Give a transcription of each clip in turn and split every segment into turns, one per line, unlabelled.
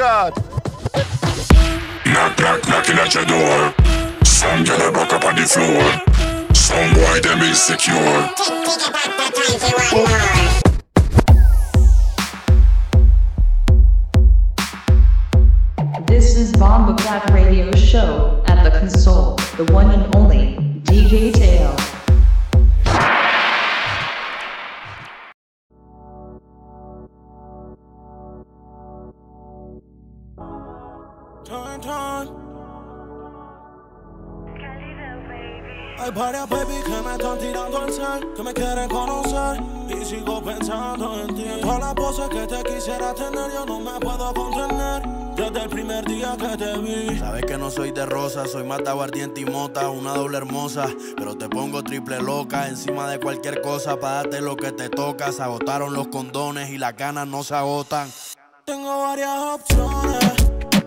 God.
Knock, knock, knocking at your door. Some get a buck up on the floor. Some boy them insecure.
This is Bomba Clap Radio Show at the console, the one and only DJ Tail.
Hay varias baby que me están tirando el cel, que me quieren conocer Y sigo pensando en ti Todas las poses que te quisiera tener Yo no me puedo contener. Desde el primer día que te vi.
Sabes que no soy de rosa, soy de aguardiente y mota, una doble hermosa. Pero te pongo triple loca encima de cualquier cosa. Para darte lo que te toca. Se agotaron los condones y las ganas no se agotan.
Tengo varias opciones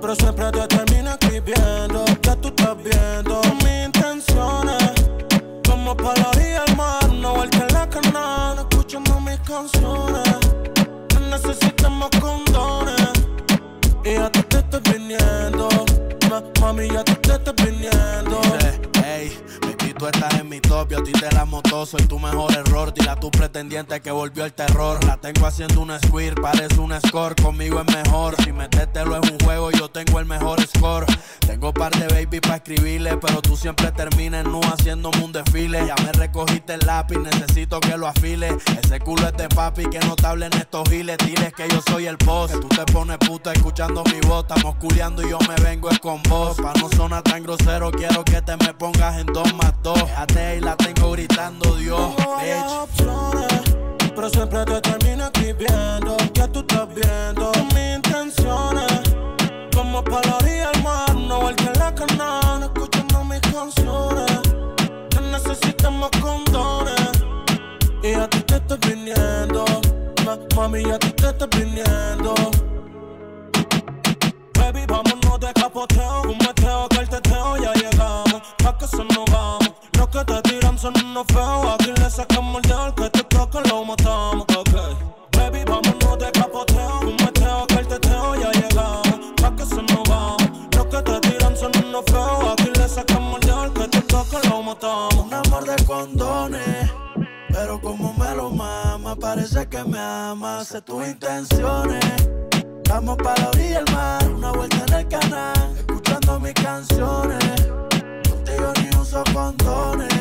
Pero siempre te termino escribiendo. Que tú estás viendo mis intenciones Como para la orilla del mar Una vuelta en la canal Escuchando mis canciones. No necesitamos condones. Y a ti te estoy viniendo. Ma- Mami, ya tú te estás viniendo.
Dice, Ey, baby, tú estás en mi top, yo a ti te la soy tu mejor error. Dile a tu pretendiente que volvió el terror. La tengo haciendo un squirt, parece un score, conmigo es mejor. Si metértelo es un juego, yo tengo el mejor score. Tengo par de baby para escribirle, pero tú siempre terminas en nu haciéndome un desfile. Ya me recogiste el lápiz, necesito que lo afile. Ese culo es de papi, que no te hablen estos giles. Diles que yo soy el boss, que tú te pones puta escuchando mi voz. Estamos culiando y yo me vengo es con vos. Pa' no sonar tan grosero, quiero que te me pongas en dos más dos. Déjate y la tengo gritando Dios, bitch.
pero siempre te termino escribiendo que tú estás viendo mis intenciones. Como orilla del mar, una vuelta en la canal, escuchando mis canciones. No necesitamos condones, y a ti te estoy viniendo. Ma- mami, a ti te estoy viniendo. Son unos feos. Aquí le sacamos el dedo, que te toca lo matamos. Ok. Baby, vámonos de capoteo, un meteo, que el teteo, ya llegamos. Pa' que se nos vamos. Los que te tiran son unos feos. Aquí le sacamos el dedo, que te toca lo matamos.
Un amor de condones. Pero como me lo mama, parece que me ama. Sé tus intenciones. Vamos para la orilla del mar, una vuelta en el canal, escuchando mis canciones. Contigo ni uso condones.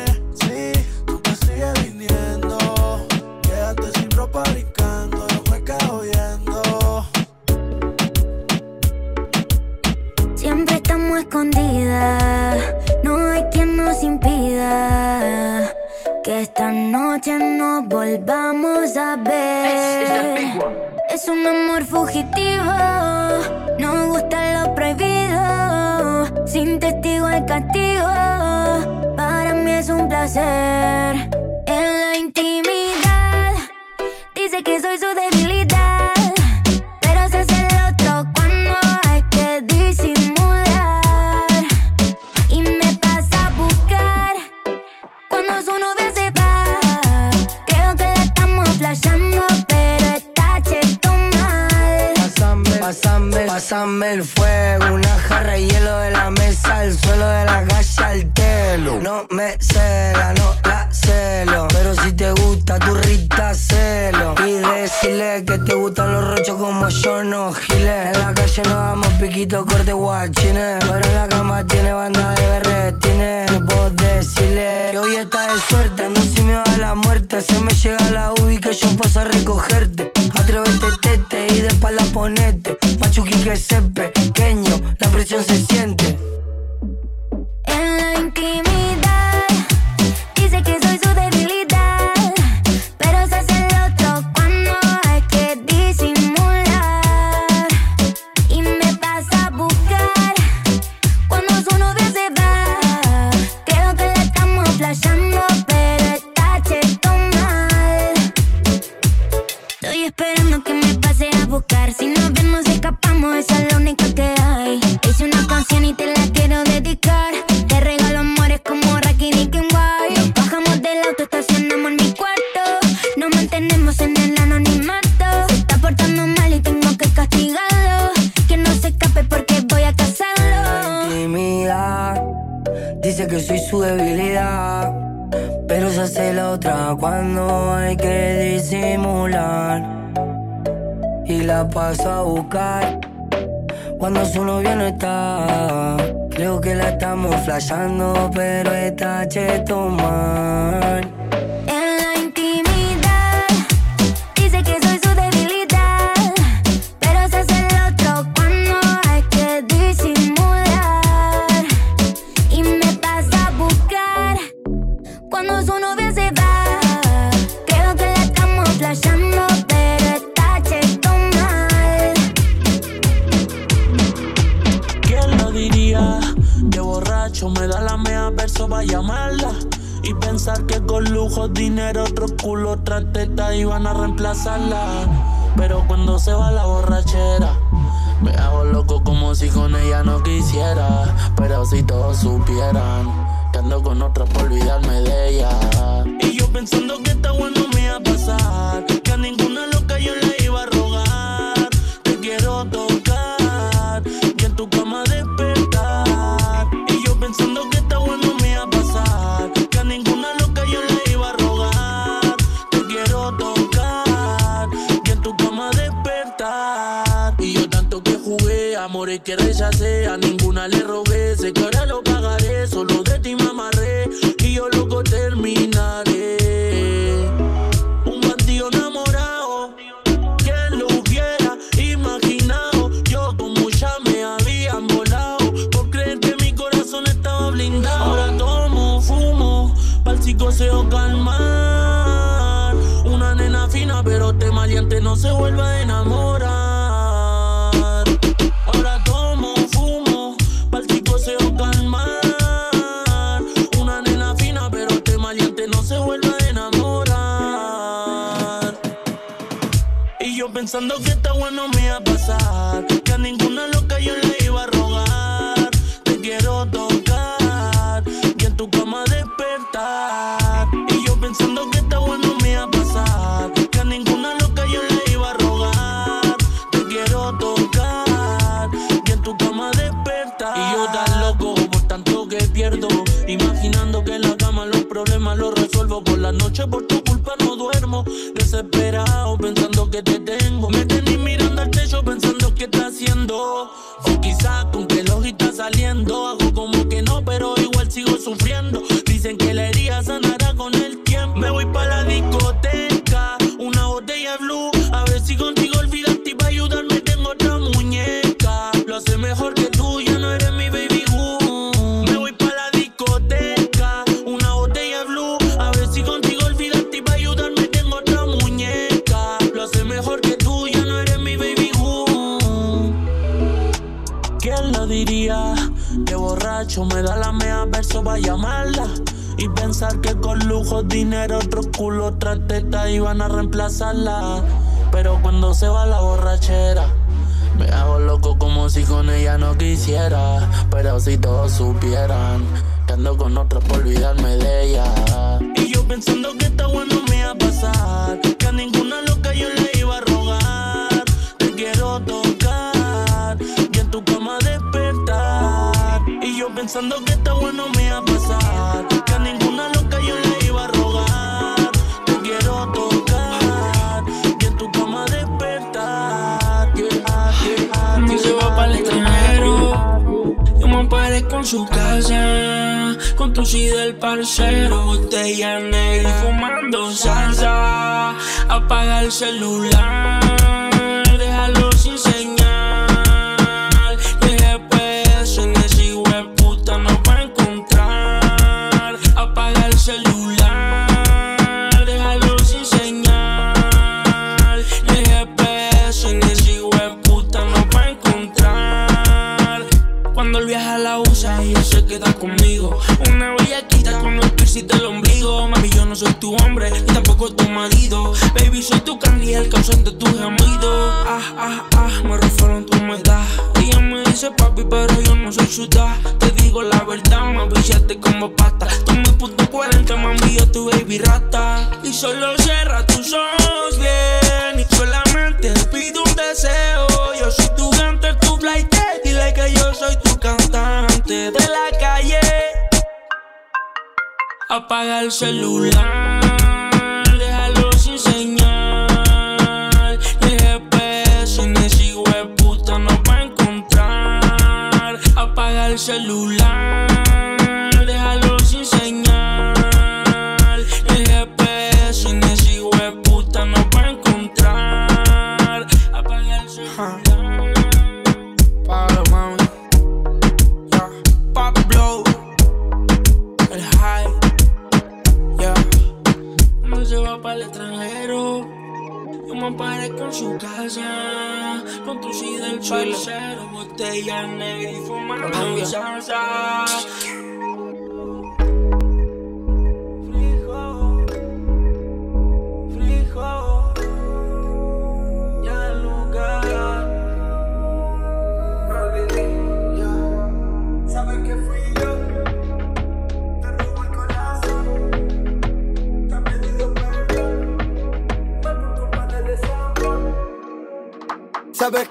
No hay quien nos impida que esta noche nos volvamos a ver. Es un amor fugitivo, nos gusta lo prohibido, sin testigo el castigo. Para mí es un placer en la intimidad. Dice que soy su debilidad.
No me cela, no la celo. Pero si te gusta tu rita, celo. Y decirle que te gustan los rochos como yo, no giles. En la calle nos damos piquito, corte guachines. Pero en la cama tiene banda de berretines. No puedo decirle que hoy está de suerte. Ando si me va la muerte. Se me llega la UBI que yo paso a recogerte. Atrévete, tete y de espalda ponete. Machuqui que se pequeño, la presión se siente.
Intimidad, dice que soy su debilidad. Pero se hace el otro cuando hay que disimular. Y me pasa a buscar cuando su novia se va. Creo que la estamos flasheando, pero está cheto mal. Estoy esperando que me pase a buscar. Si nos vemos, escapamos, esa
su debilidad. Pero se hace la otra cuando hay que disimular. Y la paso a buscar cuando su novio no está. Creo que la estamos flashando, pero está cheto
mal. Pero cuando se va la borrachera, me hago loco como si con ella no quisiera. Pero si todos supieran que ando con otra por olvidarme de ella. Pero cuando se va la borrachera, me hago loco como si con ella no quisiera. Pero si todos supieran que ando con otra por olvidarme de ella. Y yo pensando que esta bueno me iba a pasar. Que a ninguna loca yo le iba a rogar. Te quiero tocar y en tu cama despertar. Y yo pensando que esta bueno
su casa con tu del parcero, botella negra y fumando salsa. Apaga el celular. y el canción de tus gemidos. Ah, ah, ah, me refiero tu humedad. Ella me dice papi, pero yo no soy ciudad. Te digo la verdad, me avisaste como pata. Tú me punto 40, mami, yo tu baby rata. Y solo cierra tus ojos bien. Y solamente pido un deseo. Yo soy tu gante, tu flight. Dile que yo soy tu cantante de la calle. Apaga el celular. Apaga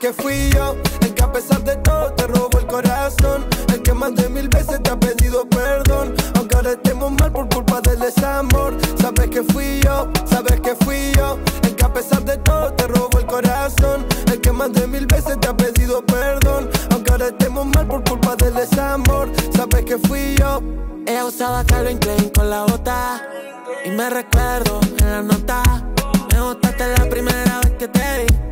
que fui yo, el que a pesar de todo te robó el corazón, el que más de mil veces te ha pedido perdón, aunque ahora estemos mal por culpa del desamor. Sabes que fui yo, sabes que fui yo, el que a pesar de todo te robó el corazón, el que más de mil veces te ha pedido perdón, aunque ahora estemos mal por culpa del desamor. Sabes que fui yo. Ella usaba Calvin Klein con la bota y me recuerdo en la nota. Me botaste la primera vez que te vi.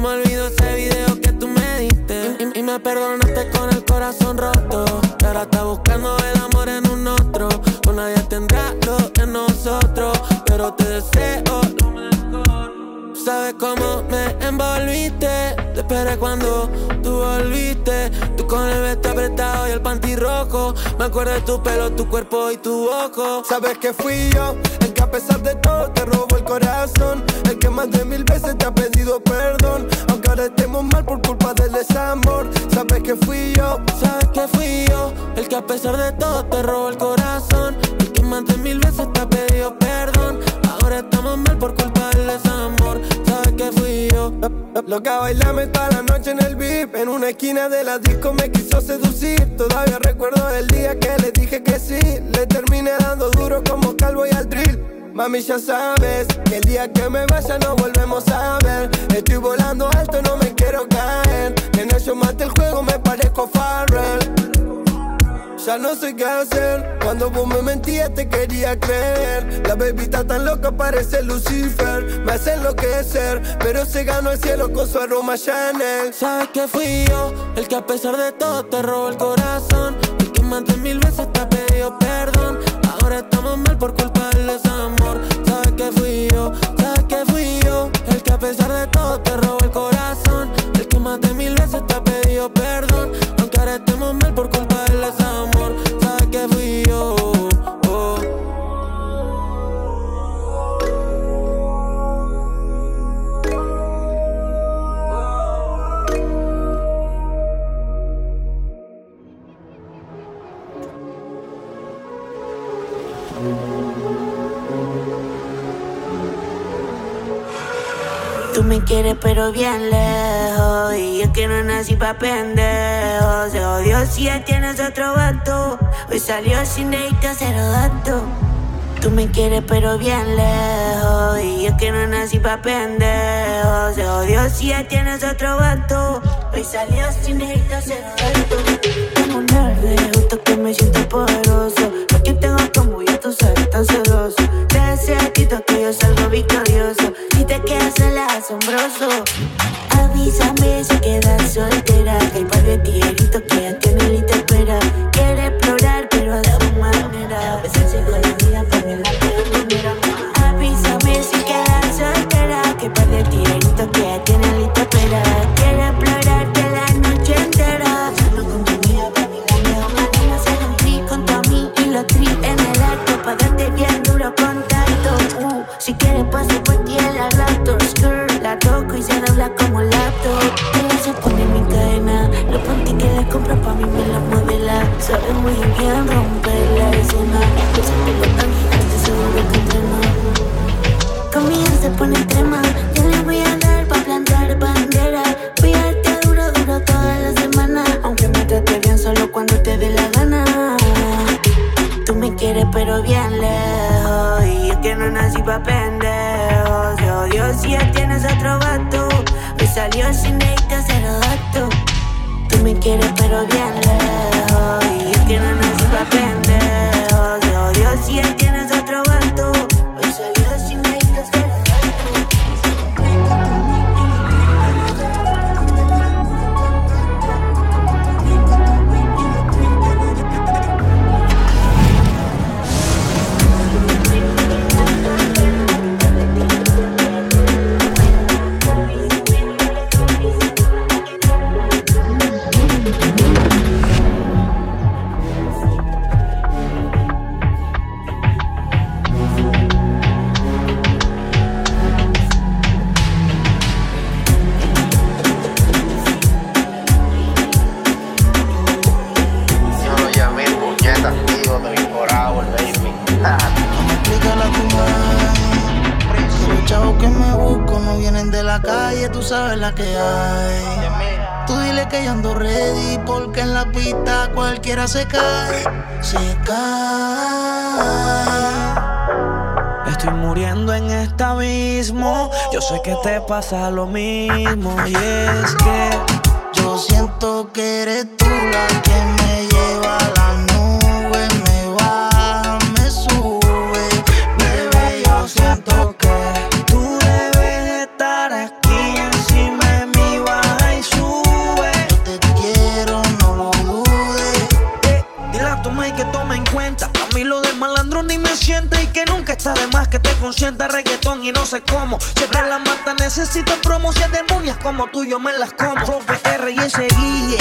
Me olvido ese video que tú me diste. Y, me perdonaste con el corazón roto. Ahora estás buscando el amor en un otro. Pues nadie tendrá lo que nosotros. Pero te deseo. Sabes cómo me envolviste. Te esperé cuando tú volviste. Tú con el vestido apretado y el panty rojo. Me acuerdo de tu pelo, tu cuerpo y tu ojo. Sabes que fui yo, el que a pesar de todo te robó el corazón. El que más de mil veces te ha pedido perdón. Aunque ahora estemos mal por culpa del desamor. Sabes que fui yo, sabes que fui yo. El que a pesar de todo te robó el corazón. El que más de mil veces te ha pedido perdón. Ahora estamos mal por culpa fui yo. Loca bailame toda la noche en el VIP. En una esquina de la disco me quiso seducir. Todavía recuerdo el día que le dije que sí. Le terminé dando duro como calvo y al drill. Mami, ya sabes que el día que me vaya no volvemos a ver. Estoy volando alto, no me quiero caer. En yo mate el juego, me parezco Farrell. Ya no sé qué hacer. Cuando vos me mentías te quería creer. La está tan loca, parece Lucifer. Me hace enloquecer, pero se ganó el cielo con su aroma Chanel. Sabes que fui yo, el que a pesar de todo te robó el corazón. El que más de mil veces te ha pedido perdón. Ahora estamos mal por culpa
Quieres pero bien lejos. Y yo que no nací pa' pendejos. Se odió si ya tienes otro vato. Hoy salió sin dedito cero dato. Tú me quieres pero bien lejos. Y yo que no nací pa' pendejos. Se odió si ya tienes otro vato. Hoy salió sin dedito cero dato. Tengo un nervio, justo que me siento poderoso. Porque tengo como yo, tú sabes tan celoso Te actitud que yo salgo victorioso. Si te quedas sola, asombroso Avísame si quedas soltera. Que hay par de que ya tienen y te La se dobla como laptop. Ella se pone mi cadena. Los panty que le compro pa' mí me la modela Sabe muy bien romperla Es una Salió sin necesitar cero dato. Tú me quieres pero bien lejos. Y yo que no nací pa'
pasa lo mismo. Y es que
Yo siento que eres tú la que me lleva a la nube, me baja, me sube. Bebé, yo siento que
tú debes estar aquí encima de mí, baja y sube.
yo te quiero, no lo dudes.
Eh, Dile a tu que tome en cuenta. A mí lo del malandro ni me siente y que nunca está de más que te consienta reggaetón y no sé cómo. Necesito promo. Si es demonias como tú, yo me las compro. PR y ese guille.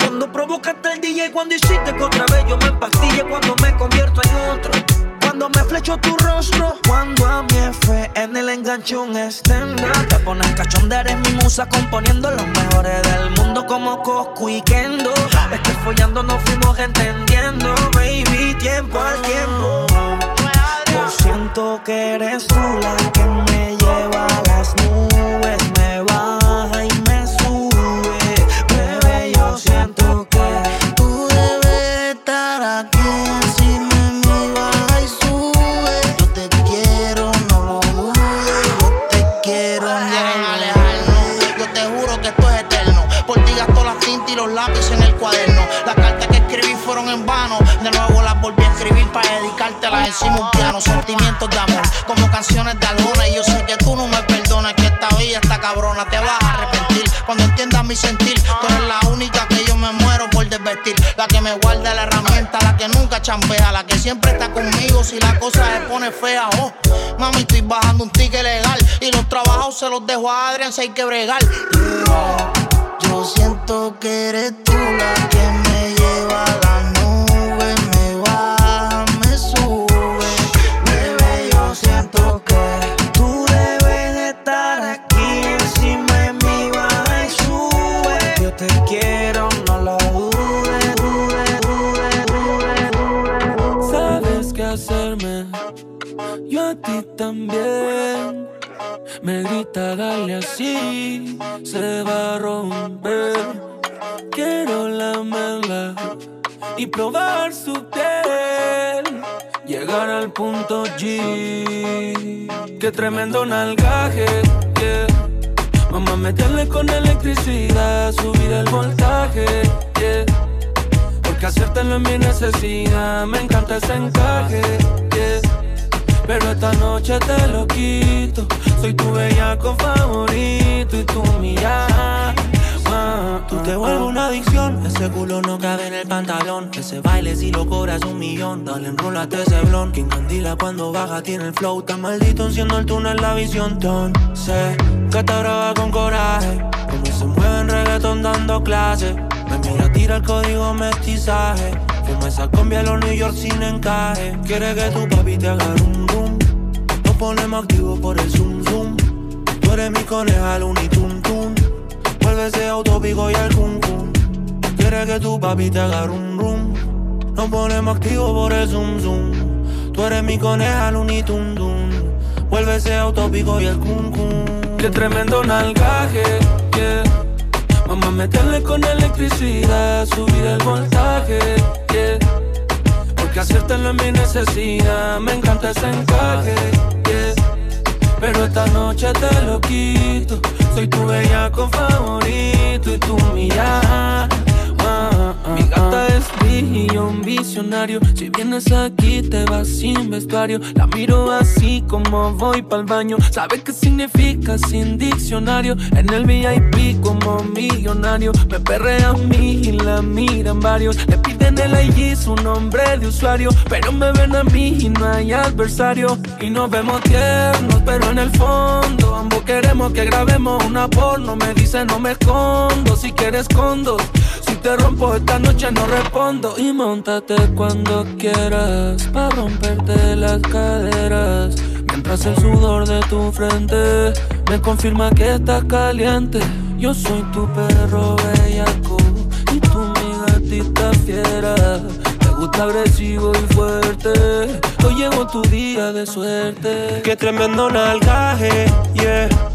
Cuando provocaste el DJ, cuando hiciste que otra vez yo me empastille, cuando me convierto en otro. Cuando me flecho tu rostro, cuando a mi F en el enganche un stand Te pones cachonda, eres mi musa componiendo los mejores del mundo como Coscu y Kendo. Es que follando nos fuimos entendiendo,
pone fea. Oh, mami, estoy bajando un ticket legal. Y los trabajos se los dejo a Adrián si hay que bregar.
Yo siento que eres
tremendo nalgaje, yeah. Mamá, meterle con electricidad, subir el voltaje, yeah. Porque hacértelo es mi necesidad, me encanta ese encaje, yeah. Pero esta noche te lo quito. Soy tu bellaco favorito y tu mirada. Te vuelves una adicción. Ese culo no cabe en el pantalón. Ese baile si lo cobras un millón. Dale, enrólate ese blon. Quien candila cuando baja tiene el flow. Tan maldito enciendo el túnel la visión. Ton. Sé que te graba con coraje. Como se mueve en reggaetón dando clases. Me mira, tira el código mestizaje. Fuma esa combi a los New York sin encaje. Quiere que tu papi te haga rum rum. Nos ponemos activos por el zoom zoom. Tú eres mi coneja, Looney Vuelve ese autopico y el cum. Quiere que tu papi te haga rum rum. Nos ponemos activos por el zoom zoom. Tú eres mi coneja, Looney Tun Tun. Vuelve ese autopico y el cum. Qué tremendo nalgaje, yeah. A meterle con electricidad, subir el voltaje, yeah. Porque hacértelo es mi necesidad, me encanta ese encaje, yeah.
pero esta noche te lo quito. Soy tu bellaco favorito y tú mi ya. Mi gata es un visionario. Si vienes aquí, te vas sin vestuario. La miro así como voy pa'l baño. ¿Sabes qué significa sin diccionario? En el VIP como millonario. Me perrea a mí y la miran varios. Le piden el IG su nombre de usuario. Pero me ven a mí y no hay adversario. Y nos vemos tiernos, pero en el fondo ambos queremos que grabemos una porno. Me dice no me escondo, si quieres condos. Te rompo esta noche no respondo. Y montate cuando quieras, para romperte las caderas. Mientras el sudor de tu frente me confirma que estás caliente. Yo soy tu perro bellaco y tú mi gatita fiera. Me gusta agresivo y fuerte. Hoy llegó tu día de suerte.
Qué tremendo nalgaje, yeah.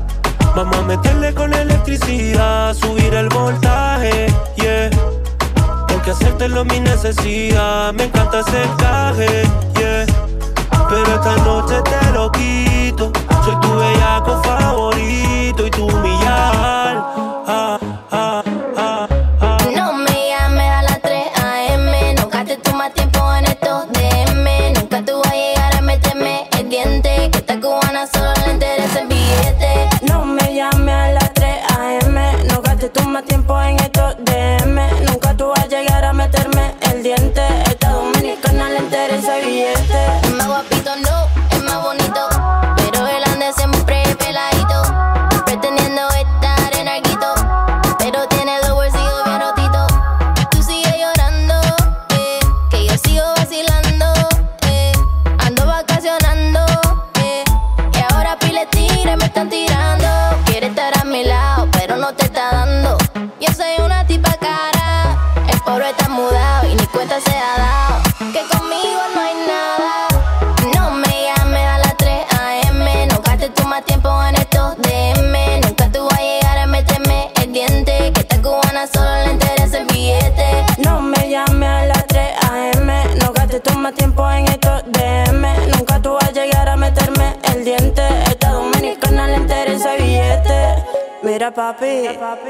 Vamos a meterle con electricidad, subir el voltaje, yeah. Porque hacértelo mi necesidad, me encanta ese encaje, yeah. Pero esta noche te lo quito, soy tu bellaco favorito y tu millar. Ah,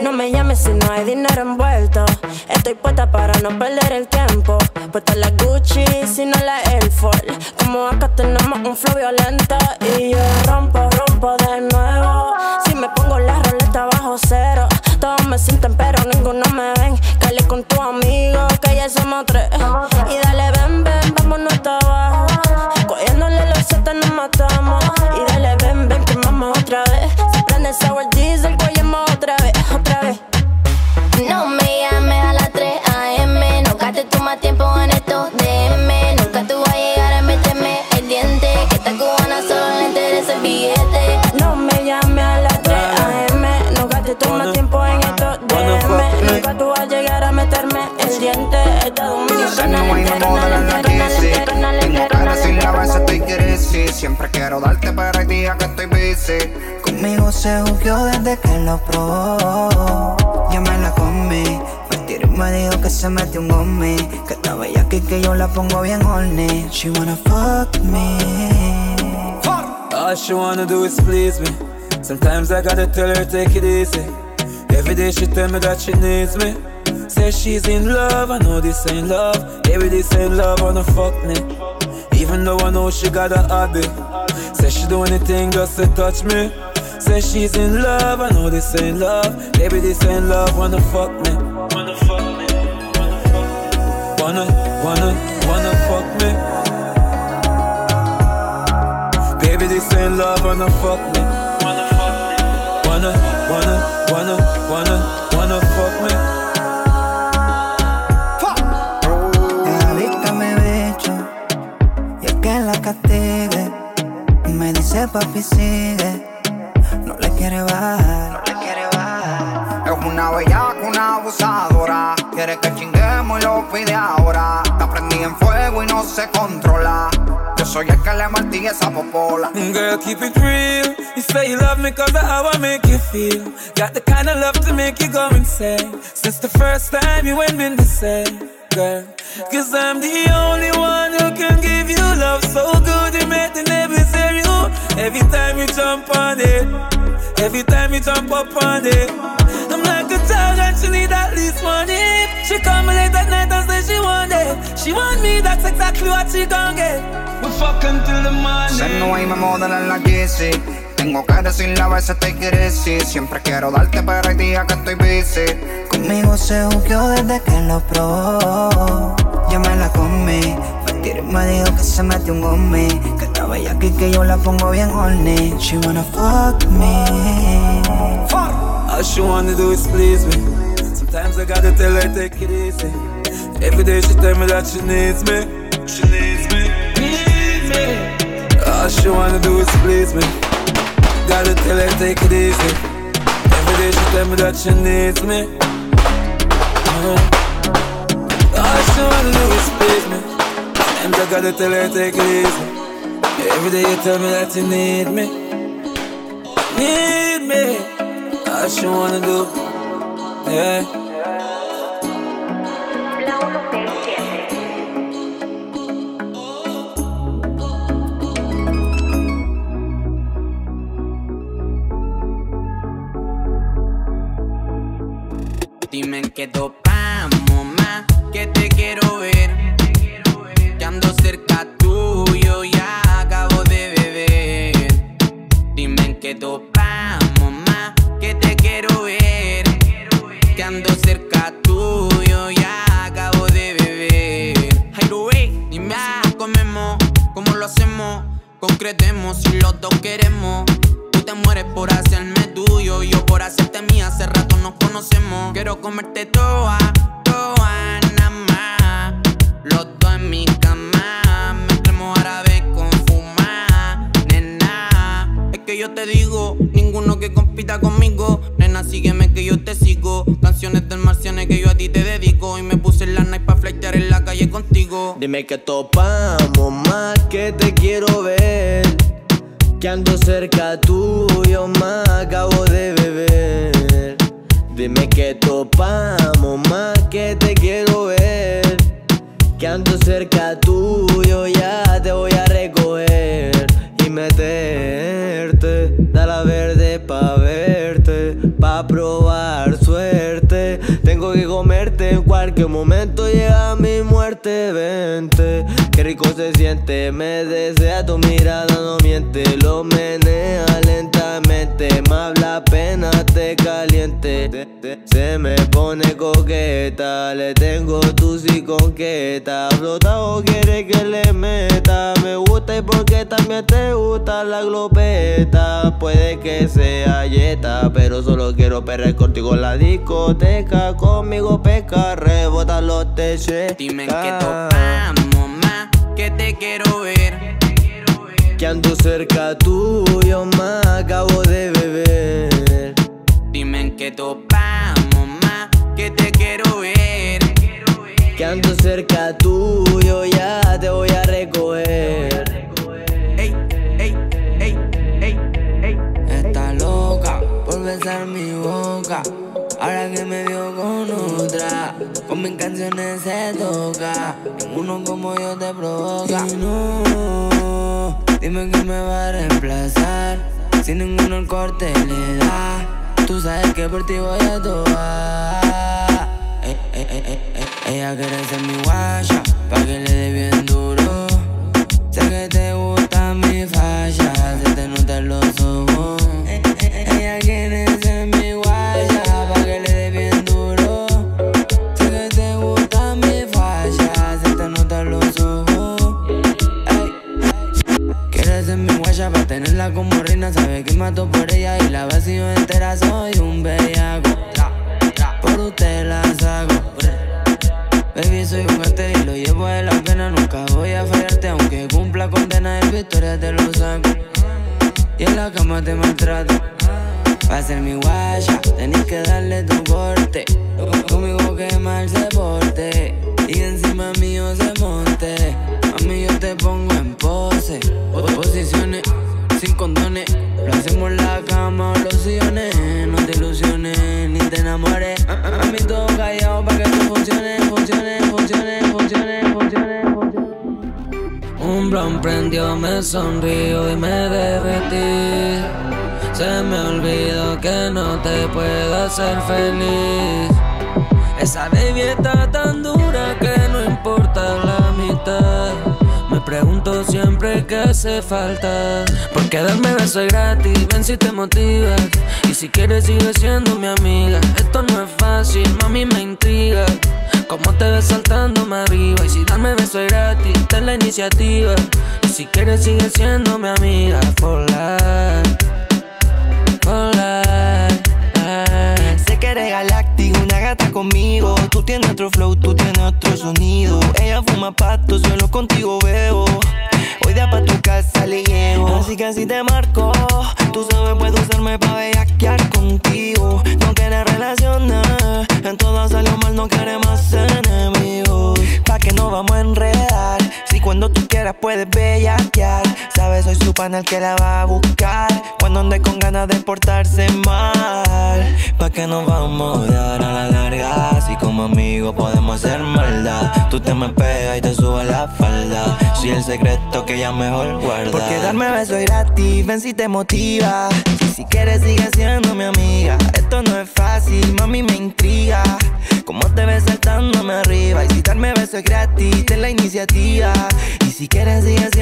no me llames
si no hay dinero envuelto. Estoy puesta para no perder el tiempo. Pongo
bien horny. She wanna fuck me.
All she wanna do is please me. Sometimes I gotta tell her take it easy. Every day she tell me that she needs me. Say she's in love, I know this ain't love. Baby, this ain't love, wanna fuck me. Even though I know she got a hobby. Say she do anything just to touch me. Say she's in love, I know this ain't love. Baby, this ain't love, wanna fuck me. Wanna fuck me. Wanna, wanna, wanna fuck me. Baby, this ain't love, wanna fuck me. Wanna fuck me. Wanna, wanna, wanna, wanna, wanna fuck me.
Es adicta a mi bicho. Y es que la castigue. Me dice papi sigue. No le quiere bajar. No le quiere bajar.
Es una bellaca, una abusadora Quiere que chinguemos y lo pide ahora se controla Yo soy el que le martilla esa popola mm,
Girl, keep it real. You say you love me cause of how I make you feel. Got the kind of love to make you go insane. Since the first time you went been the same, girl. Cause I'm the only one who can give you love so good you make the neighbors hear you. Every time you jump on it, every time you jump up on it. I'm like a child and she need at least money. She come late at night and say she want it. She want me, that's exactly what she gon' get. We fuck until the morning.
Se no hay me modela en la Yeezy. Tengo que decirle a veces te crazy. Siempre quiero darte, pero hay días que estoy busy.
Conmigo se jugó desde que lo probó. Yo me la comí. Mentir me dijo que se metió un gommi. Que estaba bella aquí que yo la pongo bien horny. She wanna fuck me.
All she wanna do is please me. Sometimes I gotta tell her take it easy. Every day she tell me that she needs me. She needs me. Needs me. All she wanna do is please me. Gotta tell her take it easy. Every day she tell me that she needs me. Uh-huh. All she wanna do is please me. And I gotta tell her take it easy. Every day you tell me that you need me. Need me. All she wanna do. Yeah.
Dime
Tengo que comerte en cualquier momento, llega mi muerte. Vente, qué rico se siente. Me desea tu mirada, no miente. Lo menea lentamente, más la pena te caliente. Se me pone coqueta, le tengo tu sí conqueta. Flotado quiere que le meta. Me gusta y porque también te gusta la glopeta. Puede que sea yeta, pero solo quiero perder contigo en la discoteca. Conmigo pesca, rebota los teches.
Dime en qué topamos más, que te quiero ver.
Que ando cerca tuyo, más acabo de beber.
Dime en qué topamos quiero ver.
Que ando cerca tuyo, ya te voy a recoger.
Ey, ey, ey, ey, ey.
Está loca por besar mi boca. Ahora que me vio con otra, con mis canciones se toca. Ninguno como yo te provoca. Y no, dime que me va a reemplazar. Si ninguno el corte le da, tú sabes que por ti voy a tomar. Ella quiere ser mi guaya, pa' que le dé bien duro. Sé que te gusta mi falla, se te nota en los ojos. Ella quiere ser mi guaya, pa' que le dé bien duro. Sé que te gusta mi falla, se te nota en los ojos. Quiere ser mi guaya pa' tenerla como reina, sabe que mato por ella y la vacío entera, soy un bellaco. Por usted la saco. Baby, soy un arte y lo llevo de la pena. Nunca voy a fallarte, aunque cumpla condena. En victoria te lo saco. Y en la cama te maltrato. Pa' ser mi guaya, tenés que darle tu corte. Conmigo que mal se porte. Y encima mío se monte. A mí yo te pongo en pose. Po- Posiciones sin condones. Lo hacemos en la cama o los sillones.
Prendió, me sonrío y me derretí. Se me olvidó que no te puedo hacer feliz. Esa baby está tan dura que no importa la mitad. Me pregunto siempre qué hace falta. Por quedarme beso es gratis, ven si te motivas. Y si quieres, sigue siendo mi amiga. Esto no es fácil, mami, me intriga. Cómo te ves saltándome arriba. Y si darme beso es gratis, ten la iniciativa. Y si quieres, sigue siendo mi amiga. For life, life.
Sé que eres galáctico, una gata conmigo. Tú tienes otro flow, tú tienes otro sonido. Ella fuma pasto, solo contigo bebo. Hoy día pa' tu casa le llevo. Así que así te marco. Tú sabes, puedo usarme pa' bellaquear contigo. No quieres relacionar. En todo salió mal, no quieres más enemigos. Pa' que no vamos a enredar. Si cuando tú quieras puedes bellaquear. Sabes, soy su panel que la va a buscar. Cuando ande con ganas de portarse mal. Pa' que nos vamos a dar a la larga. Así como amigos podemos hacer maldad. Tú te me pegas y te subes la falda. Soy el secreto que ella mejor guarda. Porque darme besos gratis, ven si te motiva. Y si quieres, sigue siendo mi amiga. Esto no es fácil, mami, me intriga. Cómo te ves saltándome arriba. Y si darme besos es gratis, ten la iniciativa. Y si quieres, sigue siendo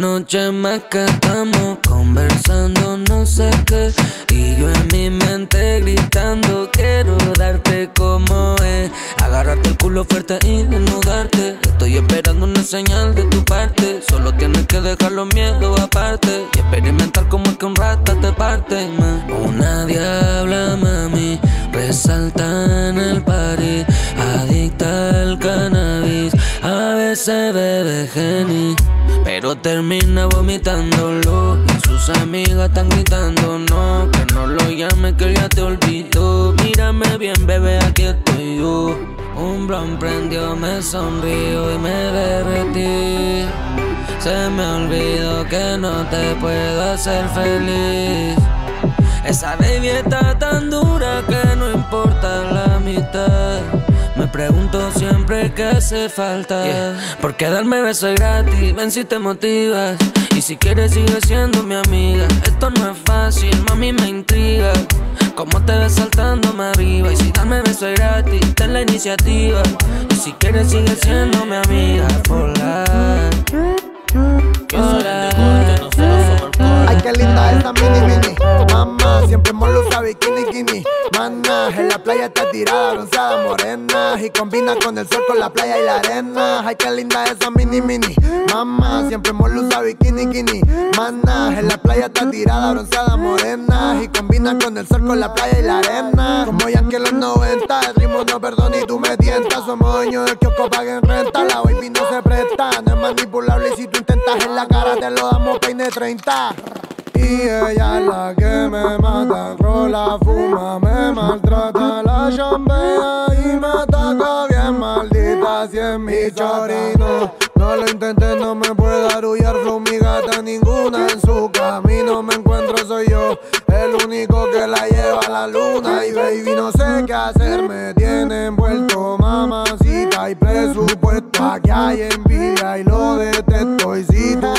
noche más que estamos conversando no sé qué. Y yo en mi mente gritando quiero darte como es Agarrarte el culo fuerte y desnudarte. Estoy esperando una señal de tu parte. Solo tienes que dejar los miedos aparte Y experimentar como es que un rato te parte. Una diabla mami Resalta en el party Adicta al cannabis. A veces bebe geni pero termina vomitándolo Y sus amigas están gritando no Que no lo llame que ya te olvidó. Mírame bien bebé aquí estoy yo Un blon prendió, me sonrío y me derretí. Se me olvidó que no te puedo hacer feliz. Esa baby está tan dura que no importa la mitad pregunto siempre qué hace falta. Por quedarme beso es gratis, ven si te motivas. Y si quieres, sigue siendo mi amiga. Esto no es fácil, mami, me intriga. Cómo te ves saltándome arriba. Y si darme beso es gratis, ten la iniciativa. Y si quieres, sigue siendo mi amiga.
Ay, qué linda esa mini mini. Mamá, siempre molo bikini kini. Mana, en la playa está tirada, bronceada, morena. Y combina con el sol, con la playa y la arena. Ay, qué linda esa mini mini. Mamá, siempre molo bikini kini. Mana, en la playa está tirada, bronceada, morena. Y combina con el sol, con la playa y la arena. Como ya que los 90, el ritmo no perdona y tú me tientas. Somos dueños del kiosco, paguen renta. La baby no se presta, no es manipulable. Y si tú intentas en la cara, te lo damos peine 30. Y ella es la que me mata, rola, fuma, me maltrata, la chambea y me ataca bien maldita si es mi chorino. No lo intenté, no me puede arullar, flow mi ninguna en su camino me encuentro soy yo, el único que la lleva a la luna y baby no sé qué hacer, me tiene envuelto mamacita y presupuesto, aquí hay envidia y lo detesto. Y si tú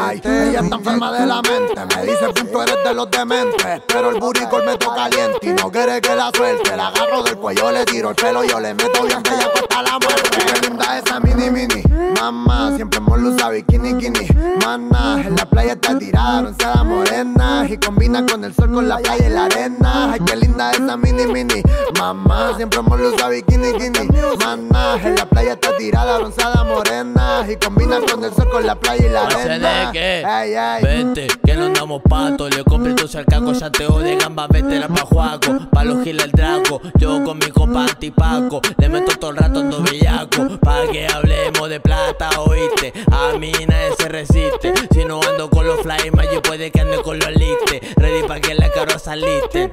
ay, ella está enferma de la mente, me dice punto eres de los dementes, pero el buricol me toca caliente y no quiere que la suelte, la agarro del cuello, le tiro el pelo, yo le meto bien bella hasta la muerte, qué linda esa mini mini, mamá, siempre molo usa bikini kini, mana, en la playa está tirada, bronceada morena, y combina con el sol, con la playa y la arena, ay qué linda esa mini mini, mamá, siempre molo usa bikini kini, mana, en la playa está tirada, bronceada morena, y combina con el sol, con la playa y la arena,
qué.
Ey, ey.
Vete, que no andamos pato. Le compré tu cercaco, yateo de gamba, vete la pa' Juaco. Pa' los giles el draco. Yo con mi compa antipaco. Le meto todo el rato ando bellaco. Pa' que hablemos de plata, oíste. A mí nadie se resiste. Si no ando con los fly, yo puede que ande con los listes. Ready pa' que la caro saliste.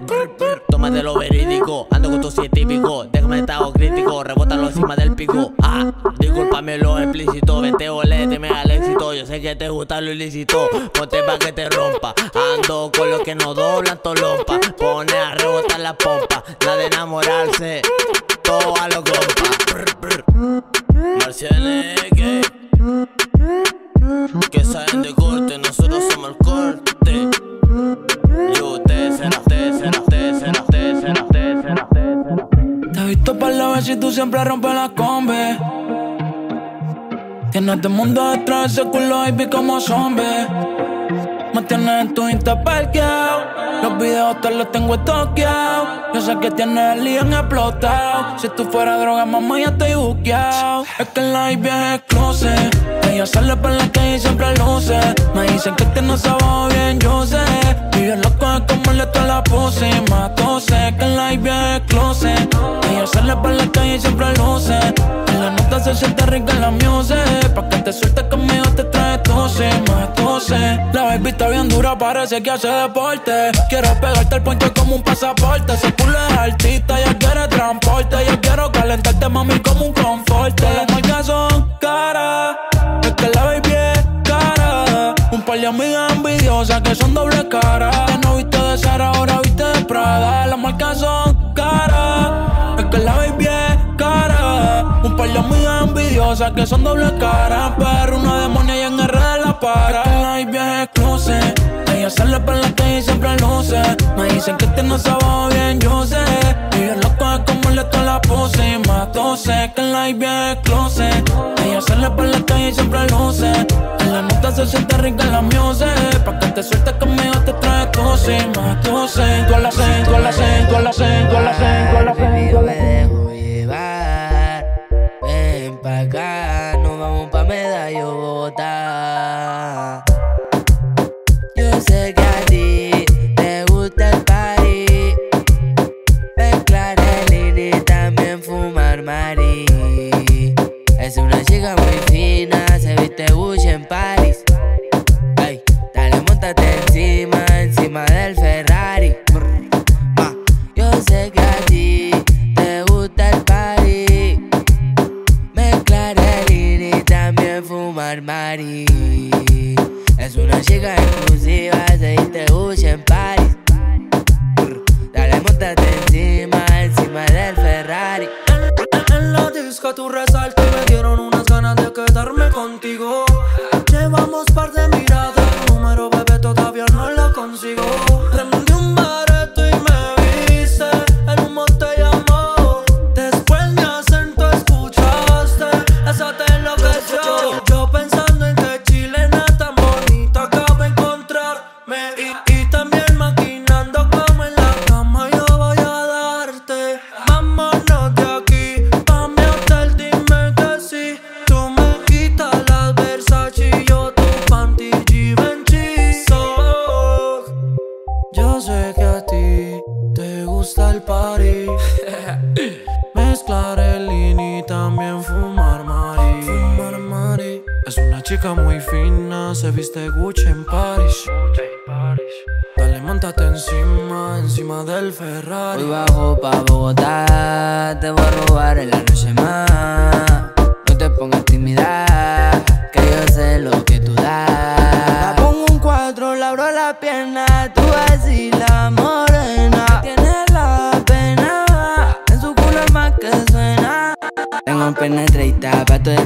Tómate lo verídico. Ando con tu científico. Déjame estado crítico. Rebótalo encima del pico. Ah, discúlpame lo explícito. Vete olete, me al éxito. Yo sé que te gusta lo ilícito. Ponte pa' que te rompa. Ando con los que no doblan tolompa.
pone a rebotar la pompa. La de enamorarse, todo a lo compa. Marcianeque,
Tienes este mundo detrás de ese culo, como zombie. Me tienes en tu Insta parqueado. Los videos te los tengo toqueado. Yo sé que tienes el león explotado. Si tú fueras droga, mamá, ya estoy buqueado. Es que en la viaje es closet. Ella sale por la calle y siempre luce. Me dicen que tiene sabor bien, yo sé. Yo loco como le toda la pose. Más tose que la viaje es closet. Ella sale por la calle y siempre luce. En la nota se siente rica en la music. Pa' que te sueltes conmigo te trae tose, más tose. La baby está bien dura, parece que hace deporte. Quiero pegarte el puente como un pasaporte. Ese culo es artista, ya quiere transporte. Yo quiero calentarte, mami, como un confort. Las marcas son caras, es que la baby es cara. Un par de amigas que son doble cara. Que no viste de Sara, ahora viste de Prada. Las marcas son caras, es que la baby es cara. Un par de amigas que son doble cara. Pero una demonia y en R de la para. Es que la baby es closet. Ella sale para la calle y siempre luce. Me dicen que este no sabe bien, yo sé. Y yo lo coge como le toca la pose. Más 12 que en la IB es closet. Ella sale para la calle y siempre luce. En la nota se siente rica la muse. Pa' que te sueltes conmigo te trae tose. Más 12. Tú a la 6, tú la 6, tú la 6, tú la 6, tú la
6,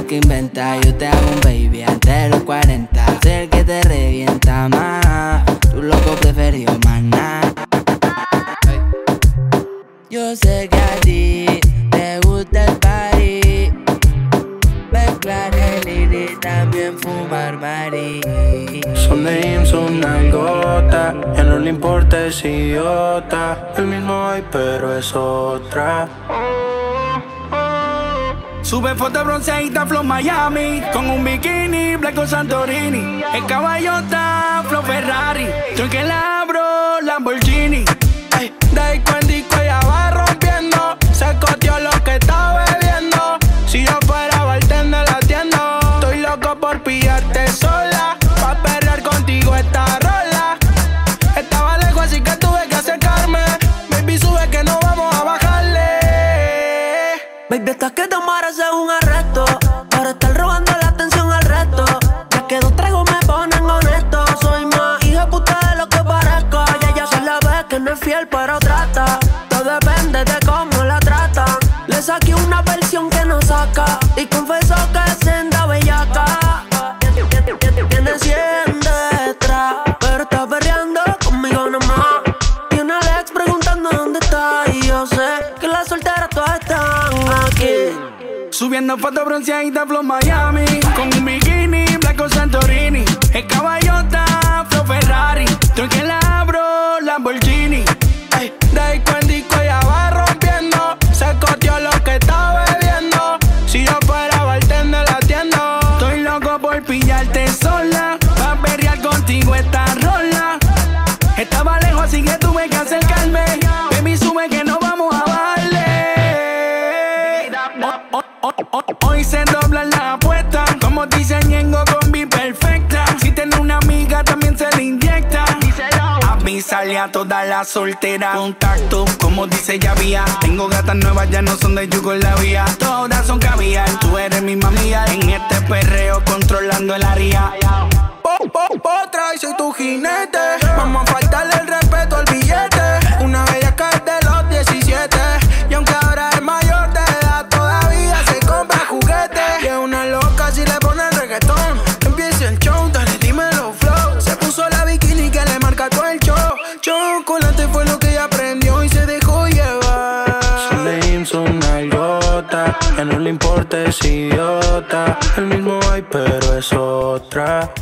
que inventa. Yo te hago un baby antes de los 40. Soy el que te revienta más. Tu loco preferido, maná. Yo sé que a ti te gusta el party. Mezclar el y también fumar mari.
Son de son nalgota, ya no le importa ese idiota. El mismo hay, pero es otra.
Sube foto bronceadita flow Miami Con un bikini blanco Santorini. El caballota flow Ferrari Yo que la abro Lamborghini. De
Y
confesó que senda bellaca. Tiene cien detrás, pero está perreando conmigo nomás. Tiene al ex preguntando dónde está. Y yo sé que las solteras todas están aquí.
Subiendo fotos bronceaditas Flow Miami Con un bikini blanco Santorini El caballota Flow Ferrari Tú que la así que tuve que acercarme. Baby sube que no vamos a darle. Hoy se dobla la apuesta. Como dice Ñengo Avísale a todas las solteras. Contacto, como dice Yavía. Tengo gatas nuevas, ya no son de Yugoslavia. Todas son caviar. Tú eres mi mamía. En este perreo, controlando el área. Po, po, potra y soy tu jinete. Vamos a faltarle el respeto al billete. Le
importa es idiota. El mismo hay, pero es otra.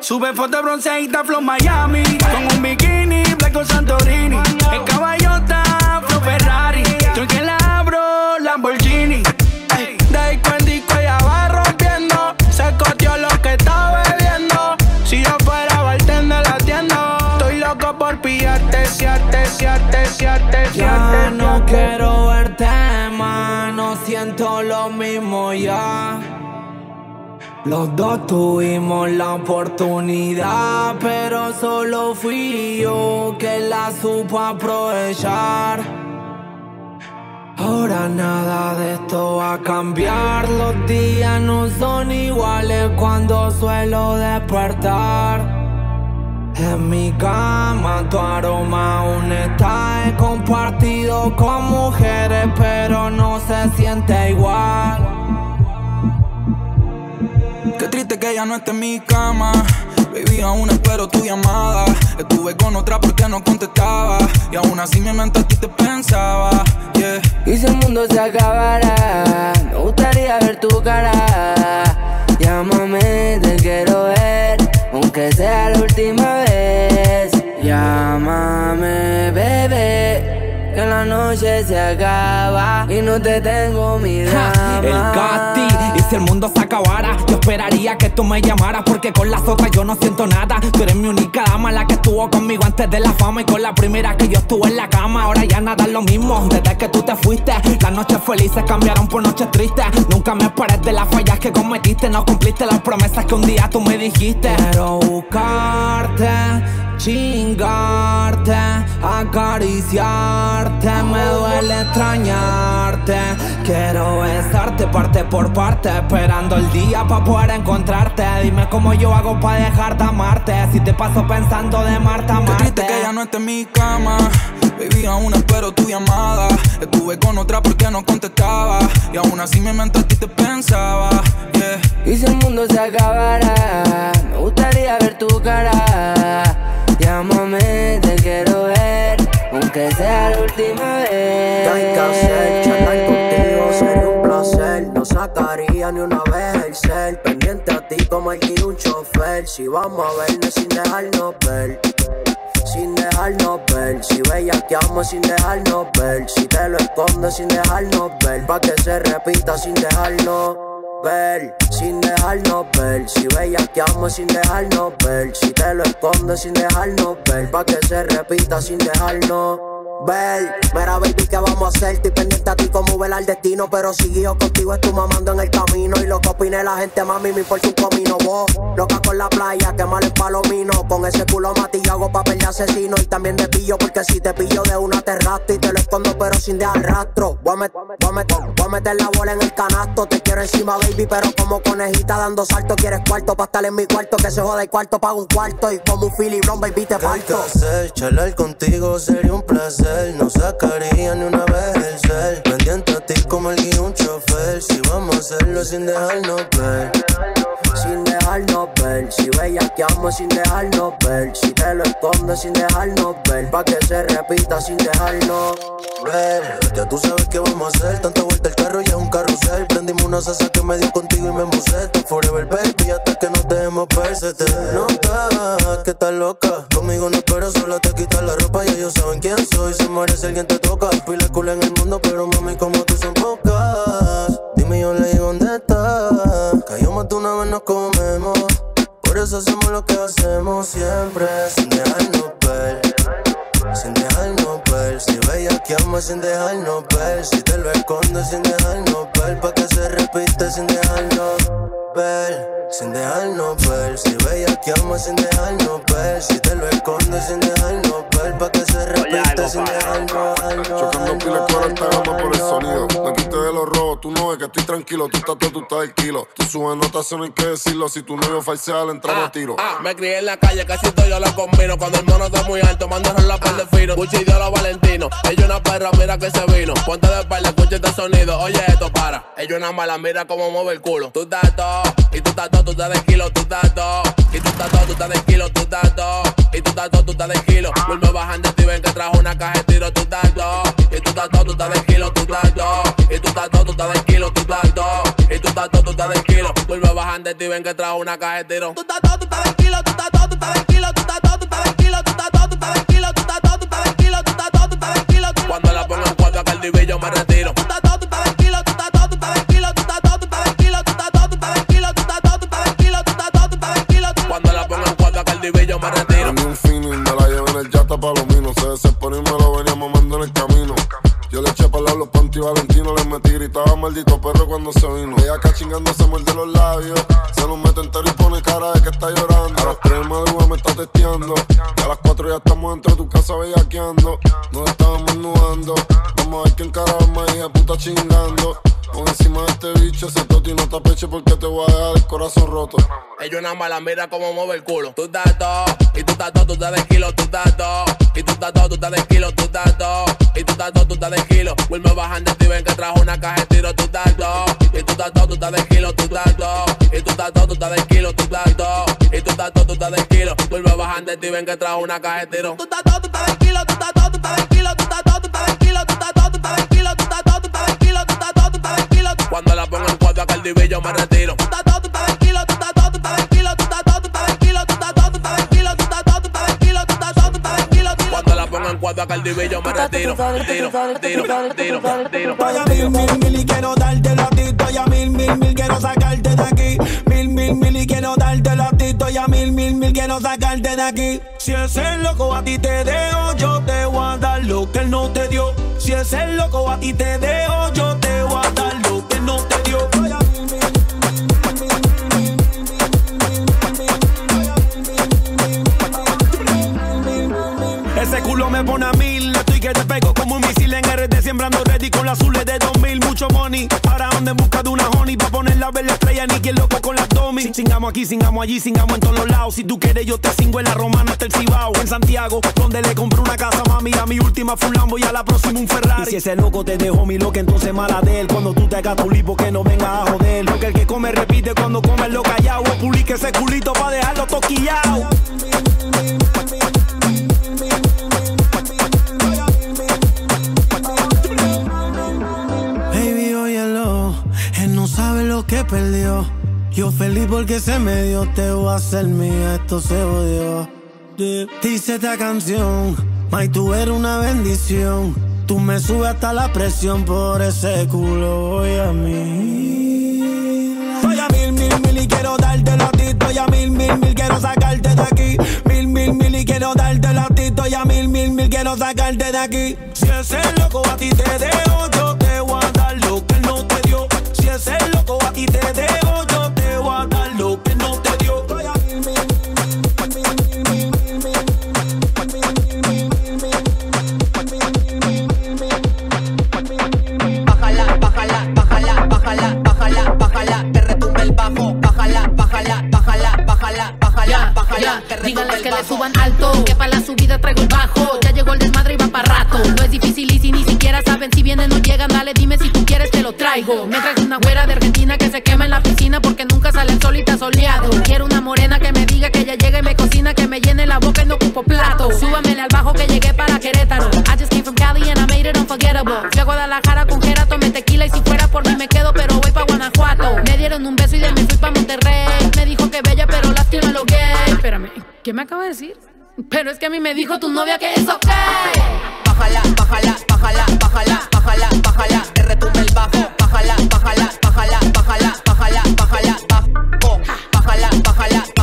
Sube foto bronceadita Flow Miami Con un bikini blanco Santorini El caballota Flow Ferrari Tú que la abro Lamborghini
Ya no quiero verte más, no siento lo mismo ya. Los dos tuvimos la oportunidad, pero solo fui yo que la supo aprovechar. Ahora nada de esto va a cambiar, los días no son iguales cuando suelo despertar. En mi cama tu aroma aún está He compartido con mujeres pero no se siente igual
Qué triste que ella no esté en mi cama. Baby, aún espero tu llamada. Estuve con otra porque no contestaba. Y aún así mi mente a ti te pensaba. Yeah.
Y si el mundo se acabara Me gustaría ver tu cara Llámame, te quiero ver Aunque sea la última vez. Llámame, bebé. Que la noche se acaba Y no te tengo mi drama
El Gatti, y si el mundo se acabara, yo esperaría que tú me llamaras, porque con las otras yo no siento nada. Tú eres mi única dama, la que estuvo conmigo antes de la fama, y con la primera que yo estuve en la cama. Ahora ya nada es lo mismo, desde que tú te fuiste. Las noches felices cambiaron por noches tristes. Nunca me esperes de las fallas que cometiste, no cumpliste las promesas que un día tú me dijiste.
Quiero buscarte, chingarte, acariciarte, me duele extrañarte. Quiero besarte parte por parte, esperando el día para poder encontrarte. Dime cómo yo hago para dejar de amarte. Si te paso pensando de Marta,
Qué
Marte.
triste que ella no esté en mi cama. Baby, aún espero tu llamada. Estuve con otra porque no contestaba. Y aún así mi mente a ti te pensaba. Yeah.
Y si el mundo se acabara, me gustaría ver tu cara. Llámame, te quiero ver, aunque sea la última vez.
¿Qué hay que hacer? Charlar contigo sería un placer. No sacaría ni una vez el cel. Pendiente a ti como el un chofer. Si vamos a vernos sin dejarnos ver. Sin dejarnos ver, si bellaqueamos sin dejarnos ver, si te lo escondes sin dejarnos ver, pa' que se repita sin dejarnos ver, sin dejarnos ver, si bellaqueamos sin dejarnos ver, si te lo escondes sin dejarnos ver, pa' que se repita sin dejarnos ver. Mira, baby, ¿qué vamos a hacer? Estoy pendiente a ti como vela el destino, pero si yo contigo estoy mamando en el camino y lo que opine la gente, mami, me importa un comino. Vos, loca con la playa, que mal el palomino, con ese culo mati yo hago papel de asesino y también de pillo, porque si te pillo de una te rastro y te lo escondo, pero sin dejar rastro. Voy a, met- voy a met- voy a meter la bola en el canasto, te quiero encima, baby, pero como conejita dando salto, quieres cuarto pa' estar en mi cuarto, que se joda el cuarto, pago un cuarto y como un filibrón, baby, te ¿Qué hay que parto. Charlar contigo sería un placer. No sacaría ni una vez el cel. Pendiente a ti como el un chofer. Si vamos a hacerlo sin dejarnos ver. Sin dejarnos ver, si bellaqueamos sin dejarnos ver, si te lo escondes sin dejarnos ver, pa' que se repita sin dejarnos ver. Ya tú sabes qué vamos a hacer, tanta vuelta el carro y es un carrusel. Prendimos una salsa que me dio contigo y me musé. Forever baby, hasta que nos dejemos ver, se te nota que estás loca. Conmigo no espero, solo te quitas la ropa y ellos saben quién soy. Se merece alguien te toca. Pila cool en el mundo, pero mami, como tú son pocas. Dime yo le digo dónde estás. Cayó más de una vez nos comemos. Por eso hacemos lo que hacemos siempre, sin dejarnos ver. Sin dejarnos ver, si bellaqueamos sin dejarnos ver Si te lo escondes sin dejarnos ver Pa' que se repite sin dejarnos ver Sin dejarnos ver, si bellaqueamos sin dejarnos ver Si te lo escondes sin dejarnos ver Pa' que se repite sin dejarnos ver
Chocando pilas con alta gama por el sonido. No quité de los robos, tú no ves que estoy tranquilo. Tú estás todo, tú estás el kilo. Tú subes notas, no hay que decirlo. Si tu novio falsea, le entramos a tiro.
Ah, me crié en la calle, casi todo yo lo combino. Cuando el mono está muy alto, mando la par de fino. Gucci dio los Valentino. Ella una perra, mira que se vino. Ponte de espalda, escucha este sonido. Oye, para. Ella una mala, mira cómo mueve el culo. Tú estás todo, y tú estás todo, tú estás de kilo, tú estás todo. Y tú estás todo, tú estás de kilo, tú estás todo. Y tú estás todo, tú estás de kilo. Vuelve bajando y ven que trajo una caja de tiro, tú estás todo. Y tú estás todo, tú estás de kilo, tú estás todo. Y tú estás todo, tú estás de kilo, tú estás todo. Y tú estás todo, tú estás de kilo. Vuelve bajando y ven que trajo una caja de tiro. Tú estás todo, tú estás de kilo, tú estás todo, tú estás de kilo,
para los gritaba maldito perro cuando se vino. Ella acá chingando se muerde los labios. Se los mete entero y pone cara de que está llorando. A las 3 de me está testeando. Y a las 4 ya estamos dentro de tu casa bellaqueando. Nos estábamos nudando. Vamos a ver quién carajo más hija puta chingando. Pon encima de este bicho ese toti no te apeche porque te voy a dejar el corazón roto.
Ella una mala, mira cómo mueve el culo. Tú estás todo, y tú estás todo, tú estás de kilo, tú estás todo. Y tú estás todo, tú estás de kilo, tú estás todo. Y tú estás todo, tú estás de kilo. Vuelve bajando y ven que trajo una caja de tiro, tú estás. Y tú estás todo, tú estás de kilo, tú estás. Y tú estás todo, tú estás de kilo, tú estás todo. Y tú estás tú estás de kilo. Vuelve bajando y ven que trajo una caja de tiro. Tú estás todo, tú estás de kilo, tú estás todo, tú estás de kilo, tú estás todo, tú estás de kilo, tú estás todo, tú estás de kilo, tú estás todo, tú estás de kilo, tú estás todo, tú estás de kilo. Cuando la pongo en cuatro acá el divillo me retiro. Tú estás divillo me retiro. Retiro, retiro, retiro, retiro.
Estoy a mil, mil, mil y quiero dártelo a ti. Estoy a mil, mil, mil, quiero sacarte de aquí. Mil, mil, mil y quiero dártelo a ti. Estoy a mil, mil, mil, quiero sacarte de aquí. Si es el loco a ti te dejo, yo te voy a dar lo que él no te dio. Si es el loco a ti te dejo, yo te voy a dar lo que él no te dio. Te pego como un misil en RD Sembrando ready con las azules de 2000, mucho money. Para donde en busca de una honey, pa' ver la estrella Ni quien loco con las domi. Singamos aquí, singamos allí, singamos en todos los lados. Si tú quieres yo te cingo en la romana hasta el Cibao En Santiago, donde le compré una casa mami A mi última fue un y a la próxima un Ferrari. Si ese loco te dejó mi loca, entonces mala de él. Cuando tú te hagas tu lipo que no venga a joder. Porque el que come repite cuando come lo callado Publique ese culito pa' dejarlo toquillao lo que perdió. Yo feliz porque se me dio, te voy a hacer mía, esto se odió. Dice esta canción, May, tú eres una bendición. Tú me subes hasta la presión por ese culo, voy a mí. Voy a mil, mil, mil y quiero dártelo a ti. Estoy a mil, mil, mil, quiero sacarte de aquí. Mil, mil, mil y quiero dártelo a ti. Estoy a mil, mil, mil, quiero sacarte de aquí. Si ese loco a ti te dejo, yo Si ese loco a ti te dejo, yo te voy a dar lo que no te dio.
Bájala, bájala, bájala, bájala, bájala, bájala, que retumbe el bajo. Bájala, bájala, bájala, bájala, bájala, bájala, que retumbe el
que le suban alto, que para la subida traigo el bajo. Ya llegó el desmadre y va para rato. Lo he Me traigo una güera de Argentina que se quema en la piscina porque nunca sale el soleado. Quiero una morena que me diga que ya llegue y me cocina, que me llene la boca y no ocupo plato. Súbamele al bajo que llegué para Querétaro. I just came from Cali and I made it unforgettable. Fui a Guadalajara con Jera, tomé tequila y si fuera por mí me quedo, pero voy pa' Guanajuato. Me dieron un beso y de mí fui pa' Monterrey. Me dijo que bella, pero lástima lo gay. Espérame, ¿qué me acaba de decir? Pero es que a mí me dijo tu novia que es ok.
Bájala, bájala, bájala, bájala, bájala, bájala, que retumbe el bajo. Bájala, bájala, bájala, bájala, bájala, bájala, bájala, bájala, bájala,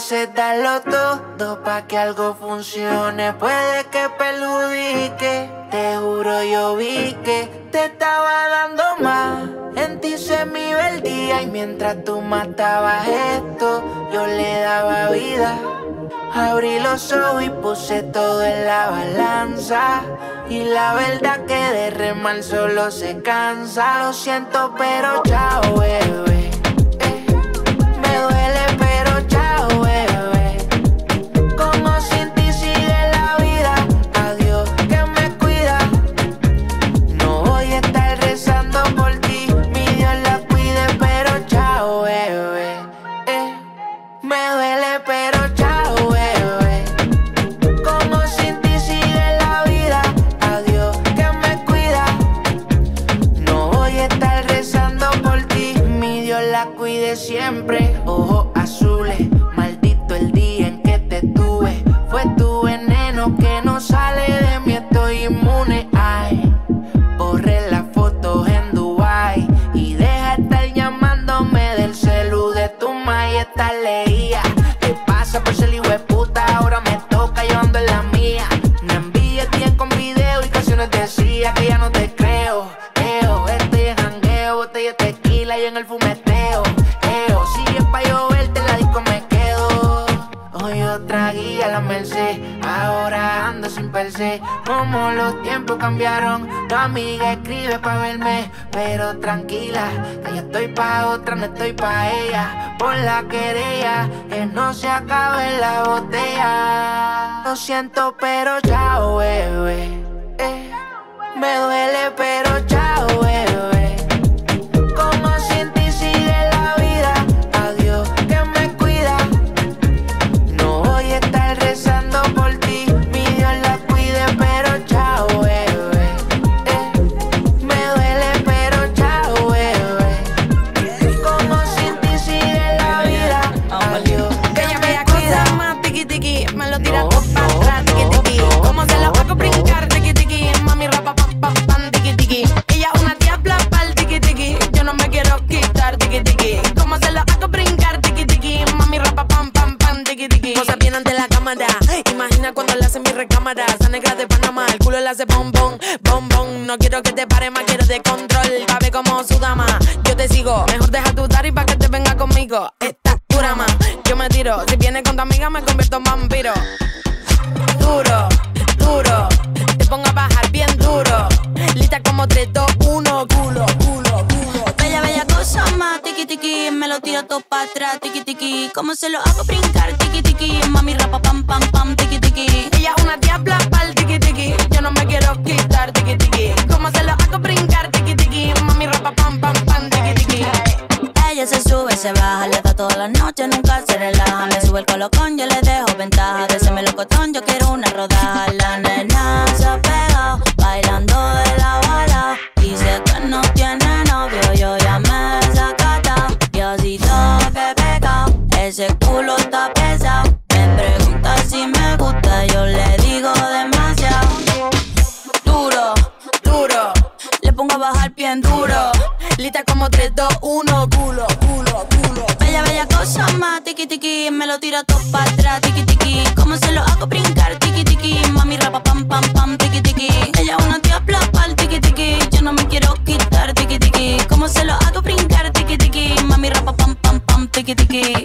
veces darlo todo pa' que algo funcione puede que perjudique. Te juro yo vi que te estaba dando más. En ti se me iba el día y mientras tú matabas esto, yo le daba vida. Abrí los ojos y puse todo en la balanza. Y la verdad que de remar solo se cansa. Lo siento, pero chao, bebé. Tiempos cambiaron, tu amiga escribe pa' verme, pero tranquila, que yo estoy pa' otra, no estoy pa' ella. Por la querella, que no se acabe la botella. Lo siento, pero chao, bebé. Eh, me duele, pero chao, bebé.
Bom bom, bom bom. No quiero que te pare más, quiero de control. Ver como su dama. Yo te sigo, mejor deja tu y pa' que te venga conmigo. Esta dura más, yo me tiro. Si vienes con tu amiga, me convierto en vampiro. Duro, duro. Te pongo a bajar bien duro. Lista como 3, 2, 1, culo, culo, culo.
Bella, bella cosa más, tiki tiki, me lo tiro todo para atrás, tiki tiki. ¿Cómo se lo hago brincar, tiki tiki? Mami rapa pam pam pam, tiki tiki.
Ella es una diabla se
baja, le da toda la noche, nunca se relaja. Me sube el colocón, yo le dejo ventaja. De ese melocotón, yo quiero una rodaja. La nena se ha bailando de la bala. Dice que no tiene novio, yo ya me sacata. Y así todo que pega, ese culo está pesado. Me pregunta si me gusta, yo le digo demasiado.
Duro,
duro, le pongo a bajar bien duro. Lista como 3, 2, 1
tira todo para atrás, tiki tiki. Como se lo hago brincar, tiki tiki. Mami rapa pam pam pam, tiki tiki. Ella una tía pal tiki tiki. Yo no me quiero quitar, tiki tiki. Como se lo hago brincar, tiki tiki. Mami rapa pam pam pam, tiki tiki.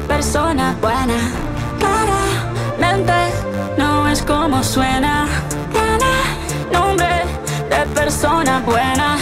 persona buena. Claramente no es como suena. Tiene nombre de persona buena.